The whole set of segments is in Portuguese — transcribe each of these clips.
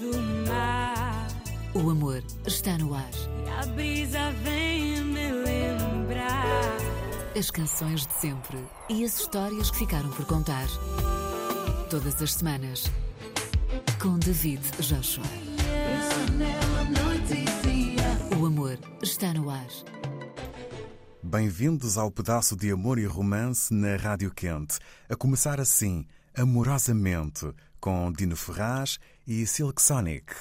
do mar. O amor está no ar. E a brisa vem me lembrar. As canções de sempre e as histórias que ficaram por contar. Todas as semanas. Com David Joshua. O amor está no ar. Bem-vindos ao pedaço de amor e romance na Rádio Quente. A começar assim, amorosamente, com Dino Ferraz e Silk Sonic.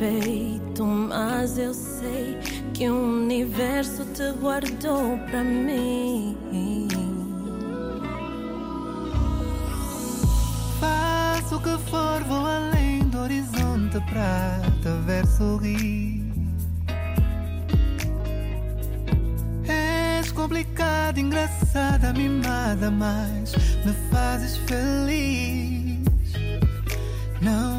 Perfeito, mas eu sei que o universo te guardou para mim. Faço o que for, vou além do horizonte pra te ver sorrir. És complicada, engraçada, mimada, mas me fazes feliz. Não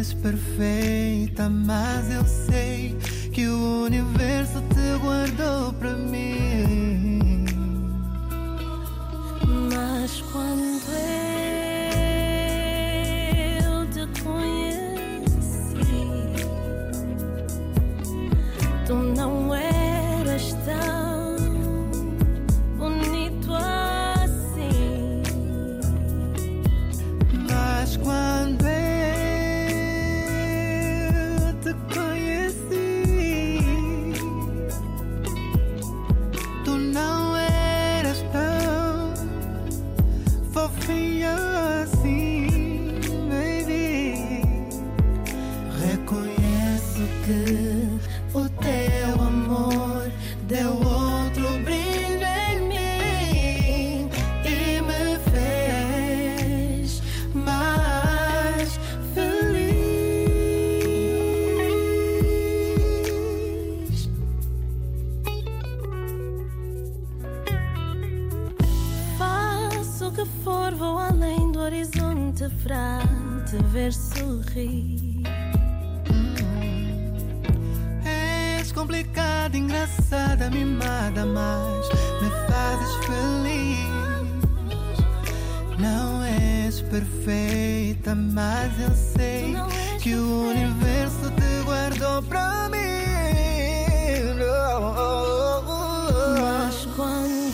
és perfeita, mas eu sei que o universo te guardou pra mim. Mas quando eu pra te ver sorrir. És complicada, engraçada, mimada, mas me fazes feliz. Não és perfeita, mas eu sei que o universo te guardou pra mim. Mas quando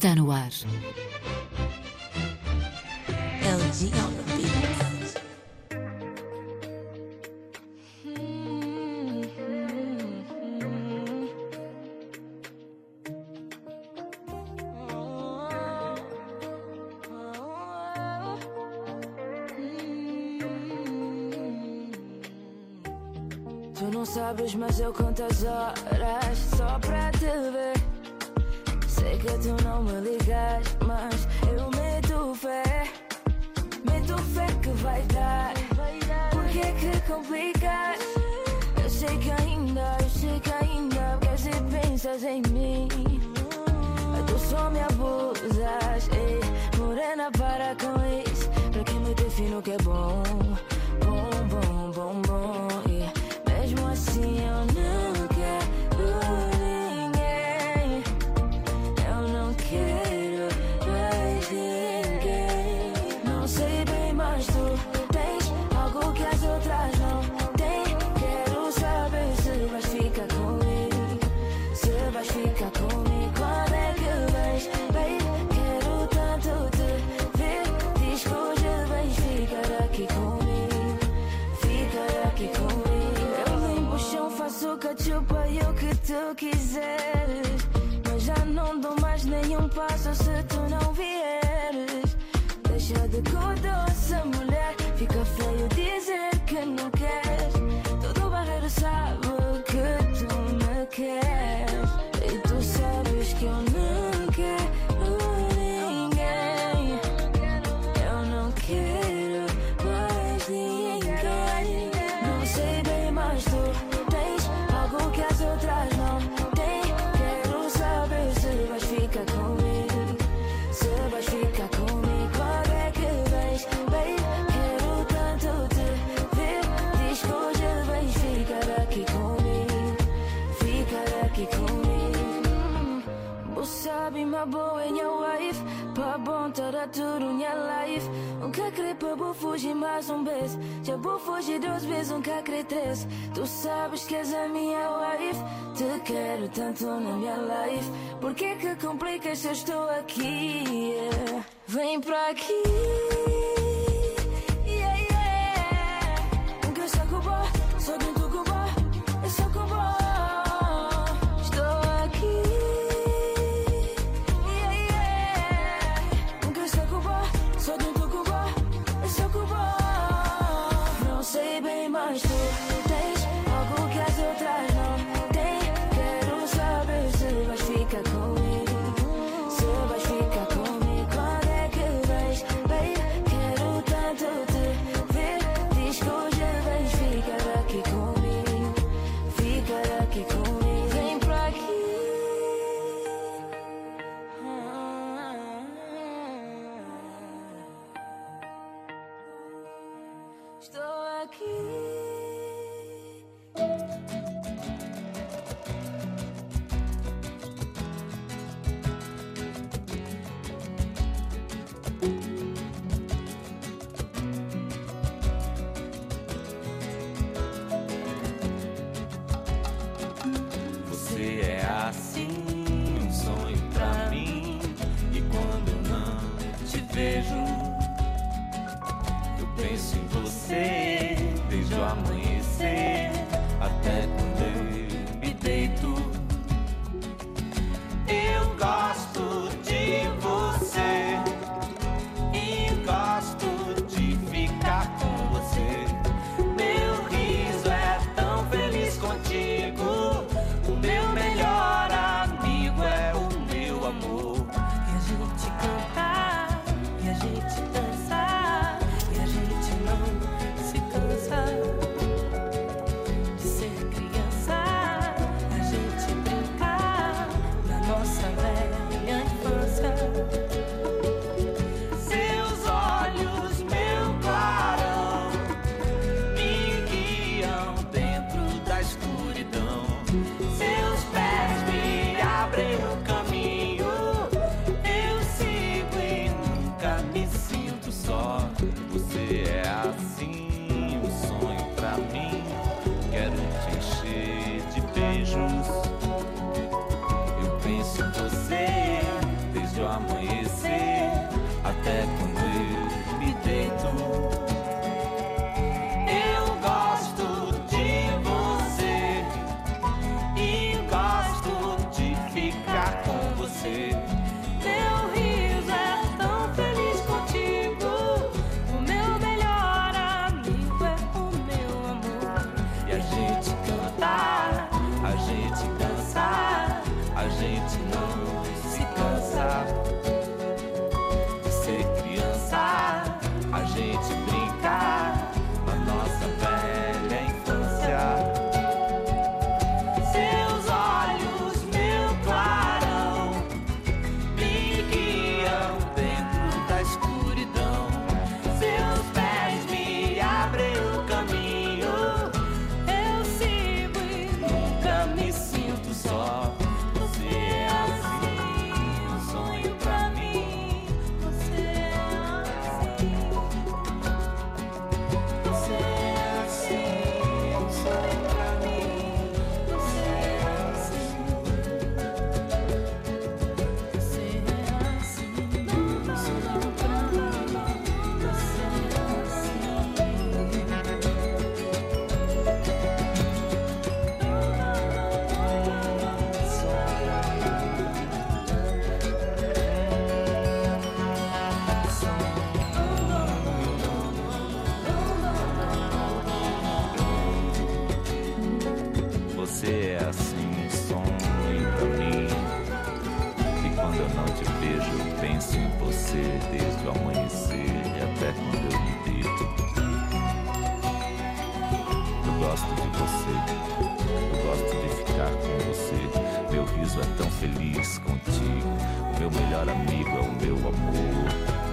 está no ar. LG. boca, te e o que tu quiseres. Mas já não dou mais nenhum passo se tu não vieres. Deixa de doce, mulher. Fica feio dizer que não queres. Todo barreiro sabe que tu me queres. tudo minha life. Nunca creio pra eu fugir mais um vez. Já vou fugir duas vezes, nunca creio três Tu sabes que és a minha wife. Te quero tanto na minha life. Por que que complicas se eu estou aqui? Yeah. Vem pra aqui yeah, yeah. Nunca saco o só dentro de dançar, a gente não amanhecer e até quando eu me deito. Eu gosto de você, eu gosto de ficar com você. Meu riso é tão feliz contigo. Meu melhor amigo é o meu amor.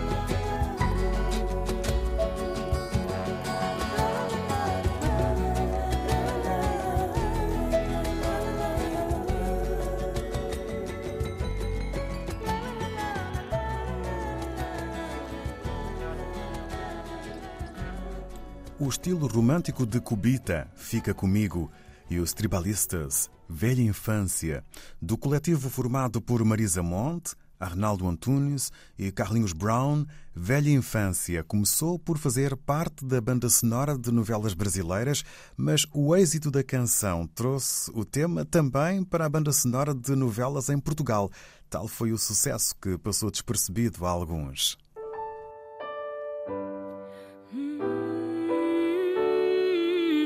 O estilo romântico de Cubita, Fica Comigo, e os Tribalistas, Velha Infância, do coletivo formado por Marisa Monte, Arnaldo Antunes e Carlinhos Brown, Velha Infância começou por fazer parte da banda sonora de novelas brasileiras, mas o êxito da canção trouxe o tema também para a banda sonora de novelas em Portugal. Tal foi o sucesso que passou despercebido a alguns.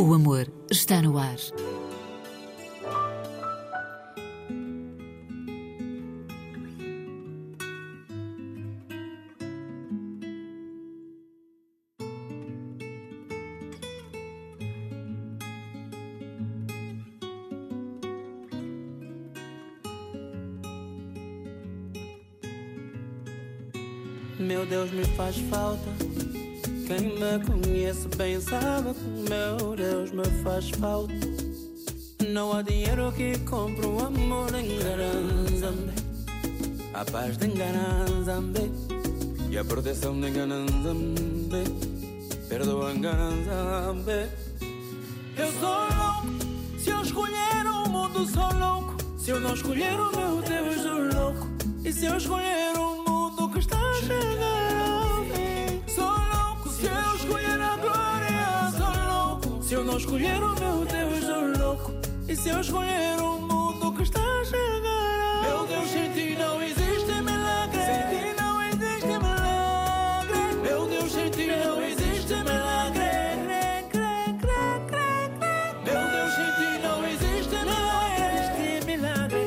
O amor está no ar. Meu Deus, me faz falta. Quem me conhece bem sabe que meu Deus me faz falta. Não há dinheiro que compre o amor em Garanzambe. A paz de Garanzambe. E a proteção de Garanzambe. Perdoa Garanzambe. Eu sou louco. Se eu escolher o mundo, sou louco. Se eu não escolher o meu Deus, sou louco. E se eu escolher escolher o meu Deus, sou louco. E se eu escolher o mundo que está a chegar Meu Deus, sem ti não existe milagre. Sem ti não existe milagre. Meu Deus, sem ti não existe milagre. Meu Deus, sem ti não existe milagre.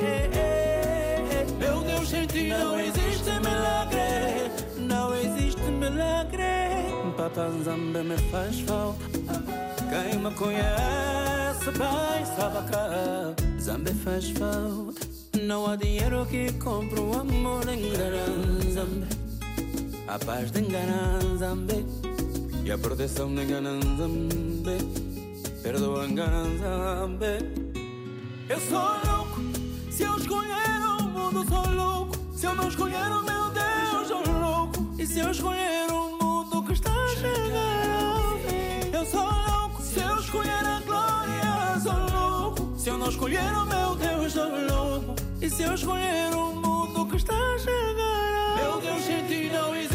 Meu Deus, sem ti não existe milagre. Não existe milagre. Papanzambe me faz falta. Me conhece bem sabe que Zambe faz falta. Não há dinheiro que compre o amor em Garanzambe. A paz de Garanzambe. E a proteção de Garanzambe. Perdoa Garanzambe. Eu sou louco. Se eu escolher o mundo, sou louco. Se eu não escolher o meu Deus, sou louco. E se eu escolher o mundo que está a não escolher o meu Deus, sou louco. E se eu escolher o mundo que está a chegar Meu Deus, sem ti não existe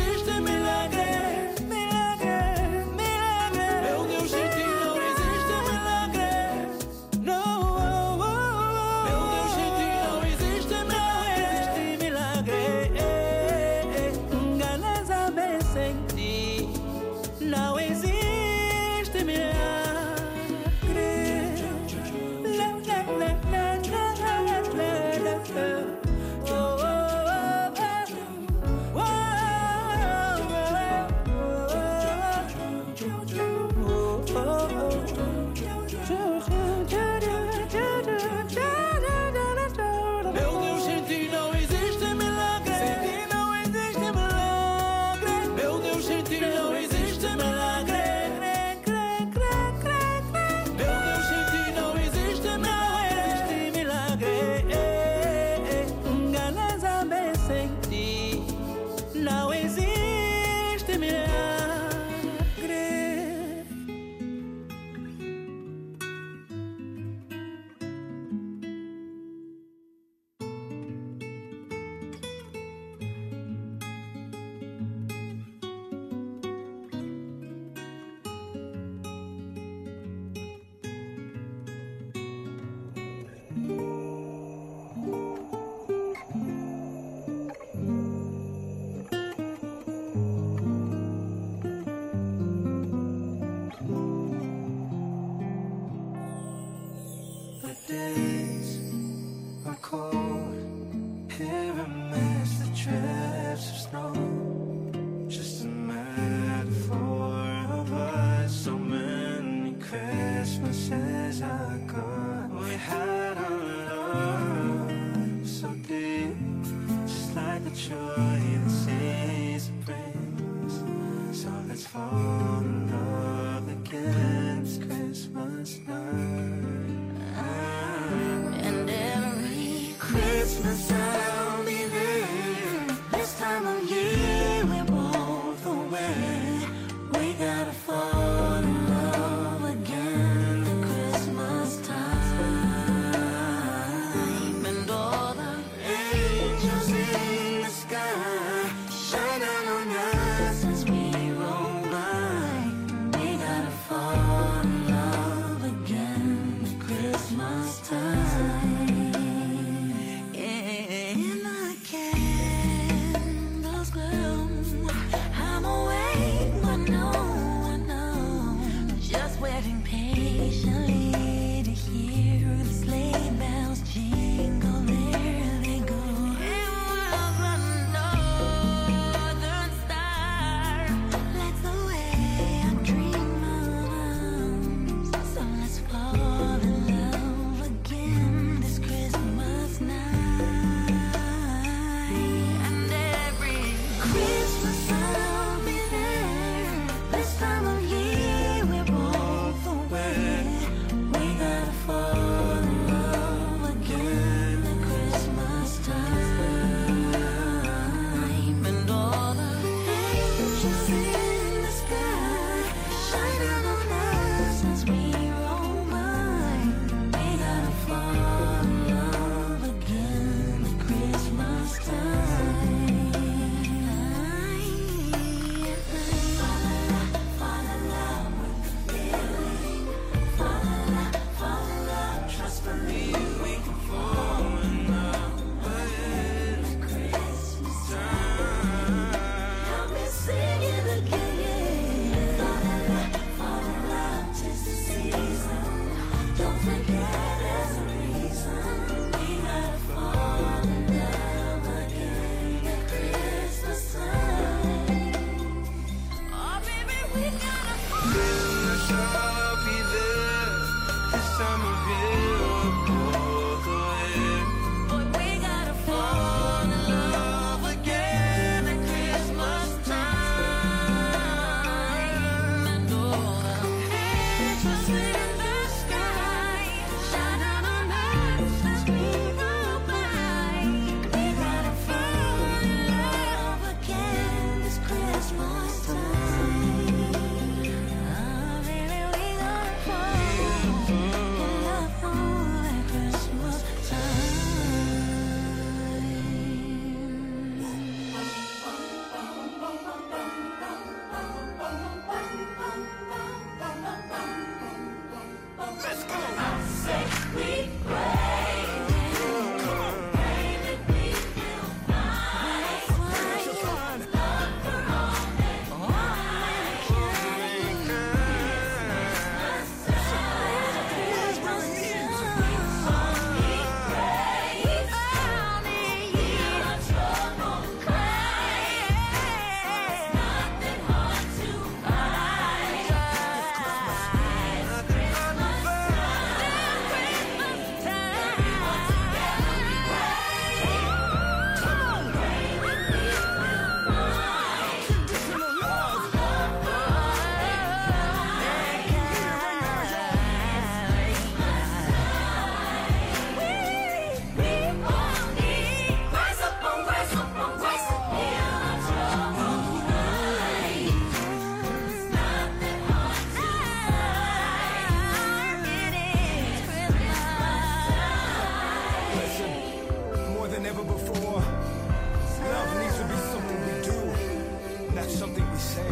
not something we say.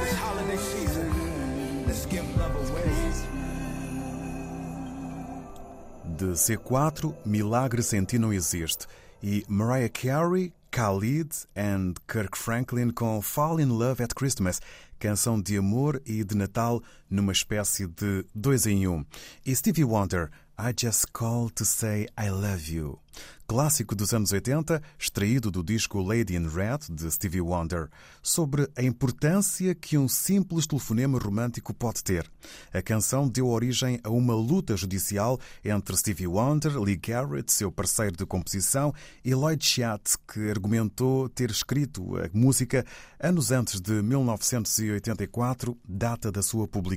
This holiday season, let's give love away. De C4, Milagre Sem Ti Não Existe. E Mariah Carey, Khalid and Kirk Franklin com Fall in Love at Christmas, canção de amor e de Natal numa espécie de dois em um. E Stevie Wonder, I Just Call to Say I Love You. Clássico dos anos 80, extraído do disco Lady in Red, de Stevie Wonder, sobre a importância que um simples telefonema romântico pode ter. A canção deu origem a uma luta judicial entre Stevie Wonder, Lee Garrett, seu parceiro de composição, e Lloyd Schatt, que argumentou ter escrito a música anos antes de 1984, data da sua publicação.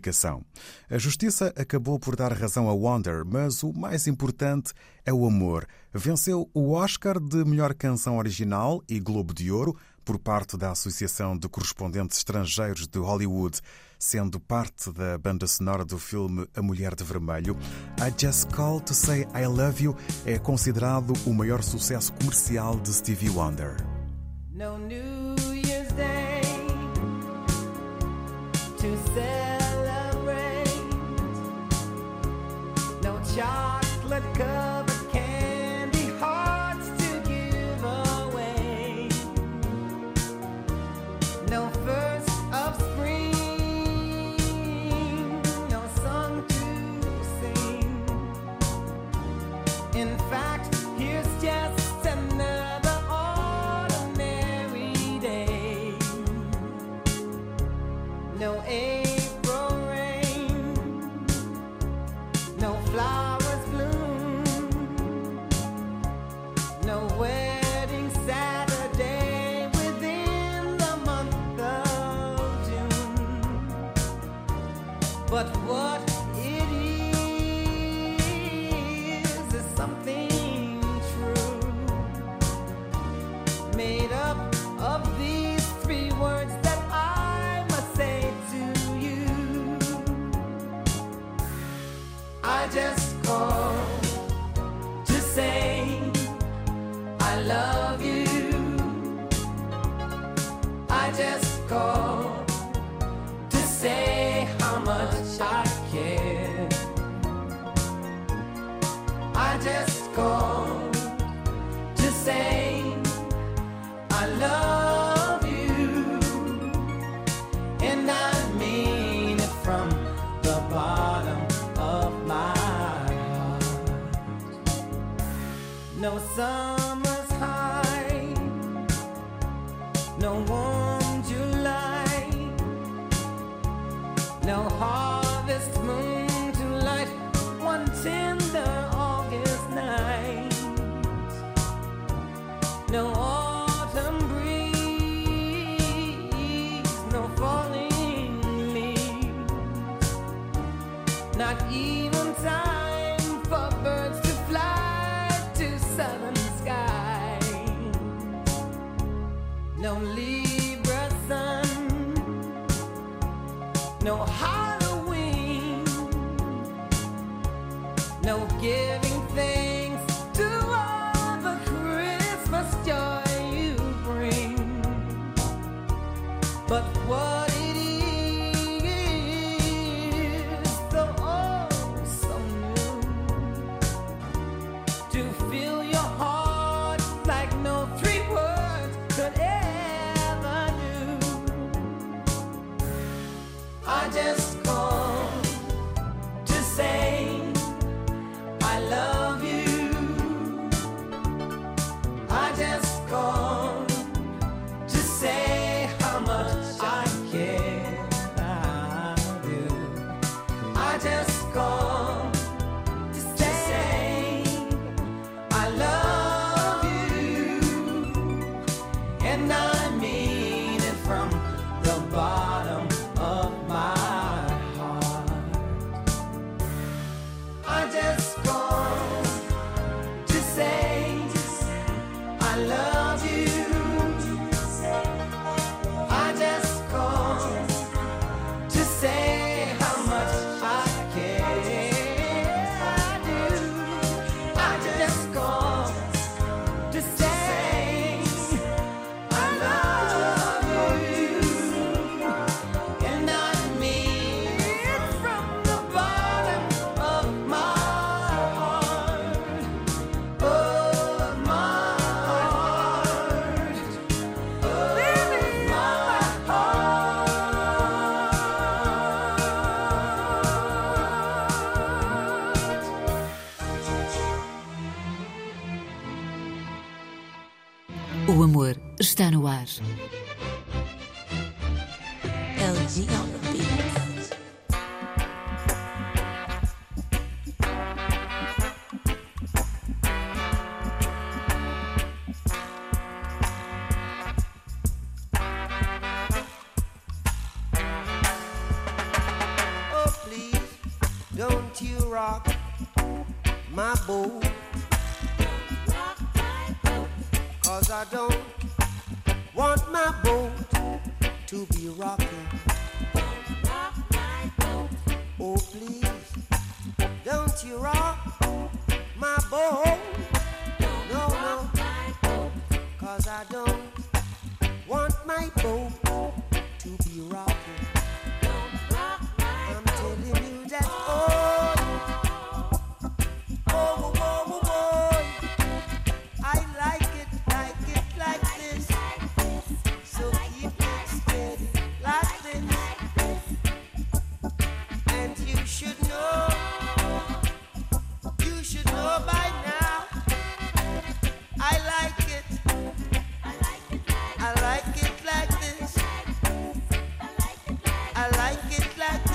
A justiça acabou por dar razão a Wonder, mas o mais importante é o amor. Venceu o Oscar de melhor canção original e Globo de Ouro por parte da Associação de Correspondentes Estrangeiros de Hollywood, sendo parte da banda sonora do filme A Mulher de Vermelho. I Just Call to Say I Love You é considerado o maior sucesso comercial de Stevie Wonder. No New Year's Day to celebrate. Chocolate let go. O amor está no ar. LG like it like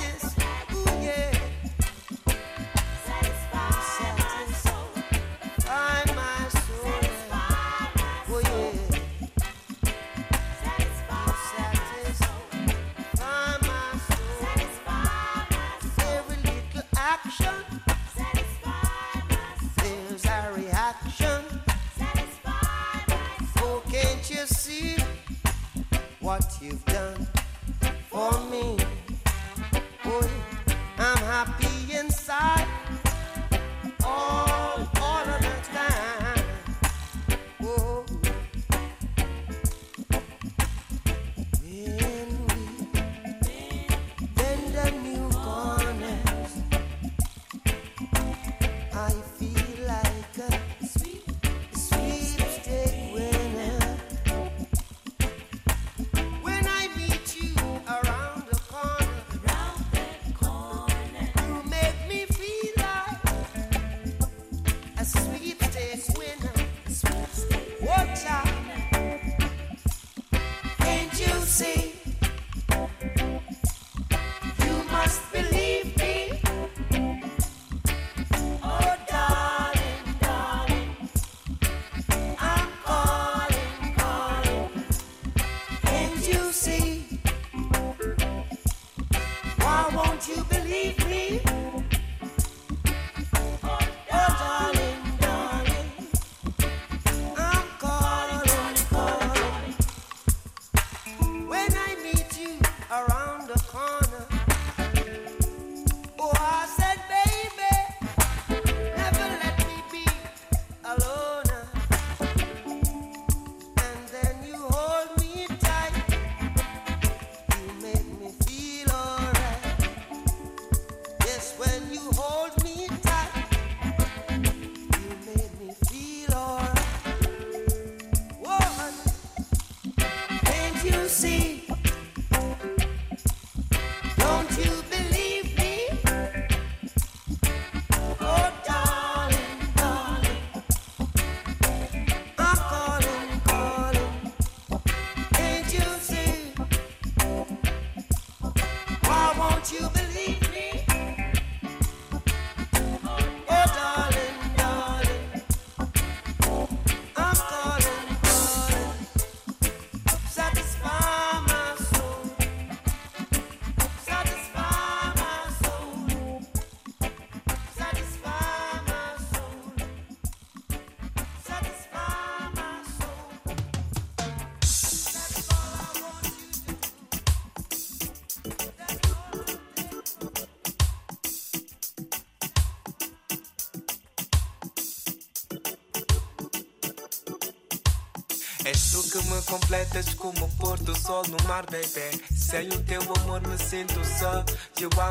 que me completas como o pôr do sol no mar, baby. Sem o teu amor me sinto só.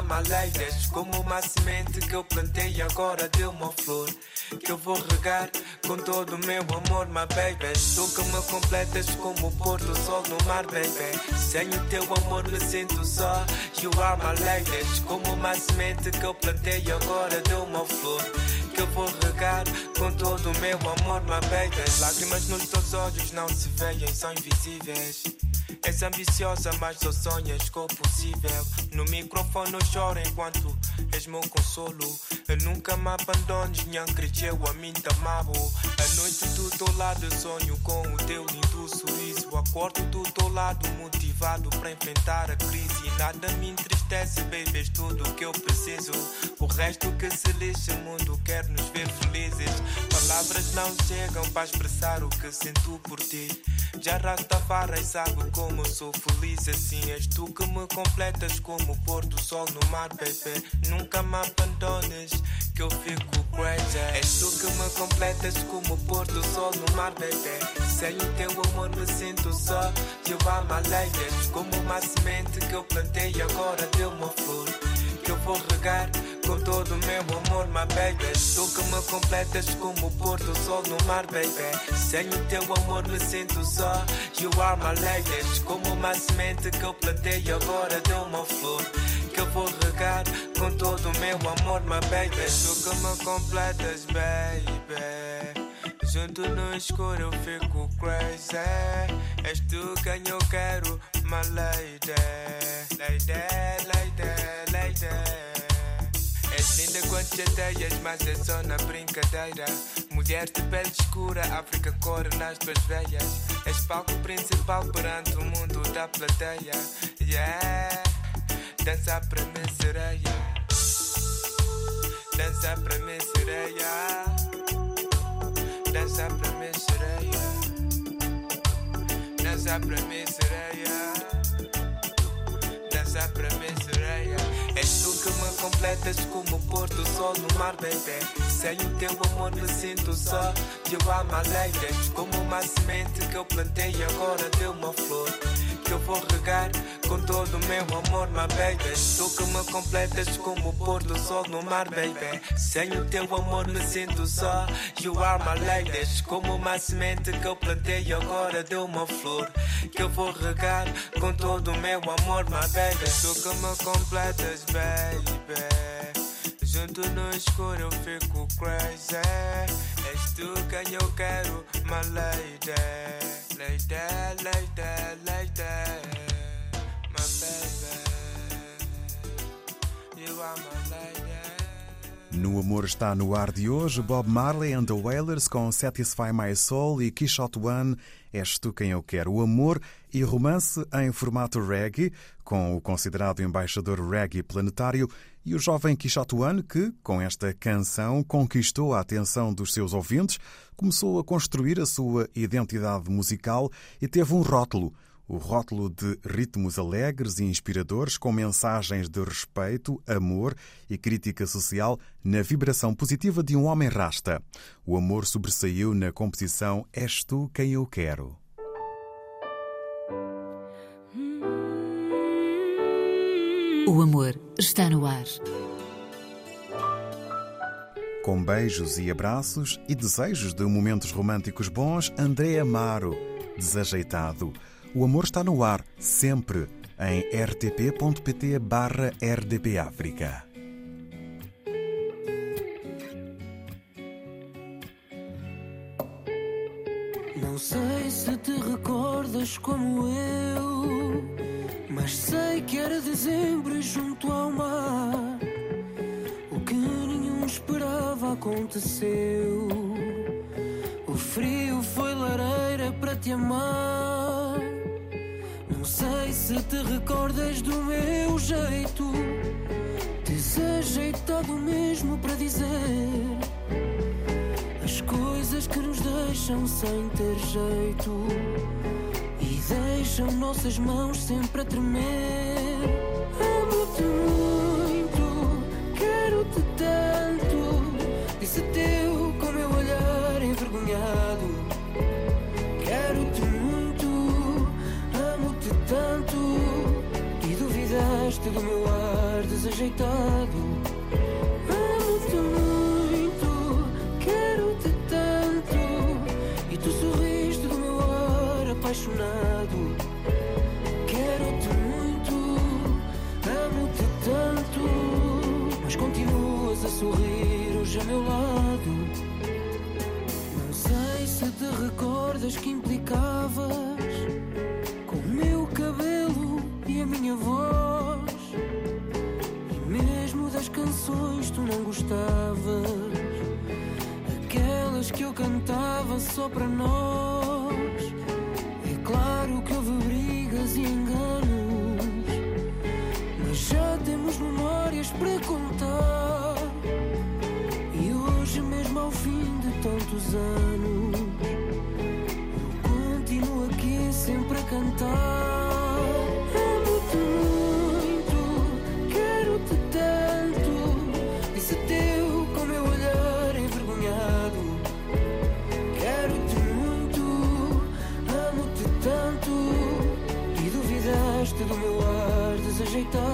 My lady. És como uma semente que eu plantei agora deu uma flor. Que eu vou regar com todo o meu amor, my baby. Tu que me completas como o pôr do sol no mar, baby. Sem o teu amor me sinto só. My lady. És como uma semente que eu plantei agora deu uma flor. Que eu vou regar com todo o meu amor, my baby. As lágrimas nos teus olhos não se veem, são invisíveis. És ambiciosa, mas só sonhas com o possível. No microfone eu choro enquanto és meu consolo. Nunca me abandones, nhã cresceu a mim te amavo. A noite do teu lado sonho com o teu lindo sorriso. Acordo do teu lado motivado para enfrentar a crise. Nada me entristece, baby, és tudo o que eu preciso. O resto que se lixa, o mundo quer nos ver felizes. Palavras não chegam para expressar o que sinto por ti. Já Rastafari sabe como eu sou feliz assim. És tu que me completas como o pôr do sol no mar, baby. Nunca me abandones, que eu fico crazy. És tu que me completas como o pôr do sol no mar, baby. Sem o teu amor me sinto só. My lady. És como uma semente que eu plantei e agora deu uma flor. Que eu vou regar com todo o meu amor, my baby. Tu que me completas como o pôr do sol no mar, baby. Sem o teu amor me sinto só. You are my lady. Como uma semente que eu plantei agora deu uma flor. Que eu vou regar com todo o meu amor, my baby. Tu que me completas, baby. Junto no escuro eu fico crazy. És tu quem eu quero, my lady. Lady, lady, lady. Linda quando chateias, mas é só na brincadeira. Mulher de pele escura, África corre nas tuas veias. És palco principal perante o mundo da plateia. Yeah, dança pra mim, sereia. Dança pra mim, sereia. Dança pra mim, sereia. Dança pra mim, sereia. dá para mim sereia. És tu que me completas como o pôr do sol no mar, baby. Sem o teu amor me sinto só. Eu amo a leitas como uma semente que eu plantei agora deu uma flor. Que eu vou regar com todo o meu amor, my baby. Tu que me completas como o pôr do sol no mar, baby. Sem o teu amor me sinto só. You are my ladies, como uma semente que eu plantei agora deu uma flor. Que eu vou regar com todo o meu amor, my baby. Tu que me completas, baby. Junto no escuro eu fico crazy. És tu quem eu quero, my lady. No Amor está no ar de hoje, Bob Marley and the Wailers com Satisfy My Soul e Quixote One, És Tu Quem Eu Quero. O amor e romance em formato reggae, com o considerado embaixador reggae planetário e o jovem Quixote One que, com esta canção, conquistou a atenção dos seus ouvintes, começou a construir a sua identidade musical e teve um rótulo o rótulo de ritmos alegres e inspiradores com mensagens de respeito, amor e crítica social na vibração positiva de um homem rasta. O amor sobressaiu na composição És Tu Quem Eu Quero. O amor está no ar. Com beijos e abraços e desejos de momentos românticos bons, André Amaro, desajeitado. O amor está no ar, sempre, em rtp.pt barra rdpafrica. Não sei se te recordas como eu, mas sei que era dezembro e junto ao mar. O que nenhum esperava aconteceu. O frio foi lareira para te amar. Sei se te recordas do meu jeito, desajeitado mesmo para dizer as coisas que nos deixam sem ter jeito e deixam nossas mãos sempre a tremer. Amo-te muito, quero-te tanto. Disse teu com meu olhar envergonhado. Do meu ar desajeitado. Amo-te muito, quero-te tanto. E tu sorriste do meu ar apaixonado. Quero-te muito, amo-te tanto. Mas continuas a sorrir hoje a meu lado. Não sei se te recordas que implicavas com o meu cabelo e a minha voz. Canções tu não gostavas. Aquelas que eu cantava só para nós. É claro que houve brigas e enganos. Mas já temos memórias para contar. E hoje, mesmo ao fim de tantos anos, eu continuo aqui sempre a cantar. Ar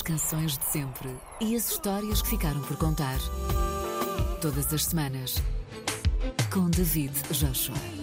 As canções de sempre e as histórias que ficaram por contar. Todas as semanas. Com David Joshua.